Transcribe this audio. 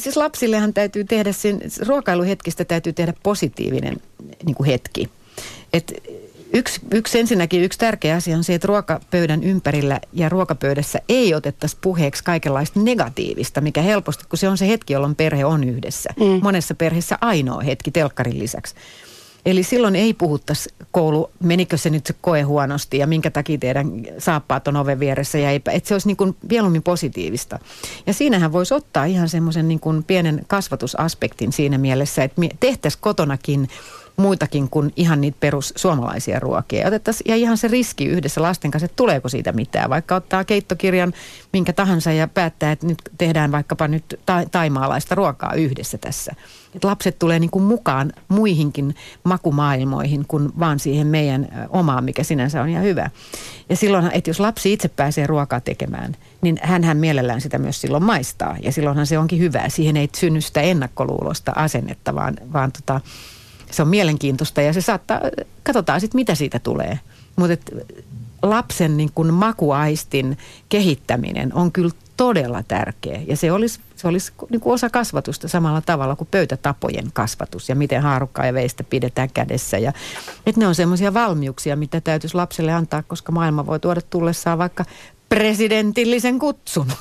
siis lapsillehan täytyy tehdä sen, ruokailuhetkistä täytyy tehdä positiivinen niin kuin hetki. Et Yksi, yksi ensinnäkin yksi tärkeä asia on se, että ruokapöydän ympärillä ja ruokapöydässä ei otettaisi puheeksi kaikenlaista negatiivista, mikä helposti, kun se on se hetki, jolloin perhe on yhdessä. Mm. Monessa perheessä ainoa hetki telkkarin lisäksi. Eli silloin ei puhuttaisi koulu, menikö se nyt se koe huonosti ja minkä takia teidän saappaat on oven vieressä ja eipä, että se olisi niin kuin mieluummin positiivista. Ja siinähän voisi ottaa ihan semmoisen niin pienen kasvatusaspektin siinä mielessä, että tehtäisiin kotonakin muitakin kuin ihan niitä perus suomalaisia ruokia. Ja, ja ihan se riski yhdessä lasten kanssa, että tuleeko siitä mitään. Vaikka ottaa keittokirjan minkä tahansa ja päättää, että nyt tehdään vaikkapa nyt ta- taimaalaista ruokaa yhdessä tässä. Että lapset tulee niin kuin mukaan muihinkin makumaailmoihin kuin vaan siihen meidän omaan, mikä sinänsä on ihan hyvä. Ja silloin, että jos lapsi itse pääsee ruokaa tekemään, niin hän mielellään sitä myös silloin maistaa. Ja silloinhan se onkin hyvää. Siihen ei synny sitä ennakkoluulosta asennetta, vaan, vaan tota, se on mielenkiintoista ja se saattaa, katsotaan sitten mitä siitä tulee. Mutta lapsen niin kun makuaistin kehittäminen on kyllä todella tärkeä. Ja se olisi, se olisi niin kuin osa kasvatusta samalla tavalla kuin pöytätapojen kasvatus ja miten haarukkaa ja veistä pidetään kädessä. Ja, että ne on semmoisia valmiuksia, mitä täytyisi lapselle antaa, koska maailma voi tuoda tullessaan vaikka presidentillisen kutsun.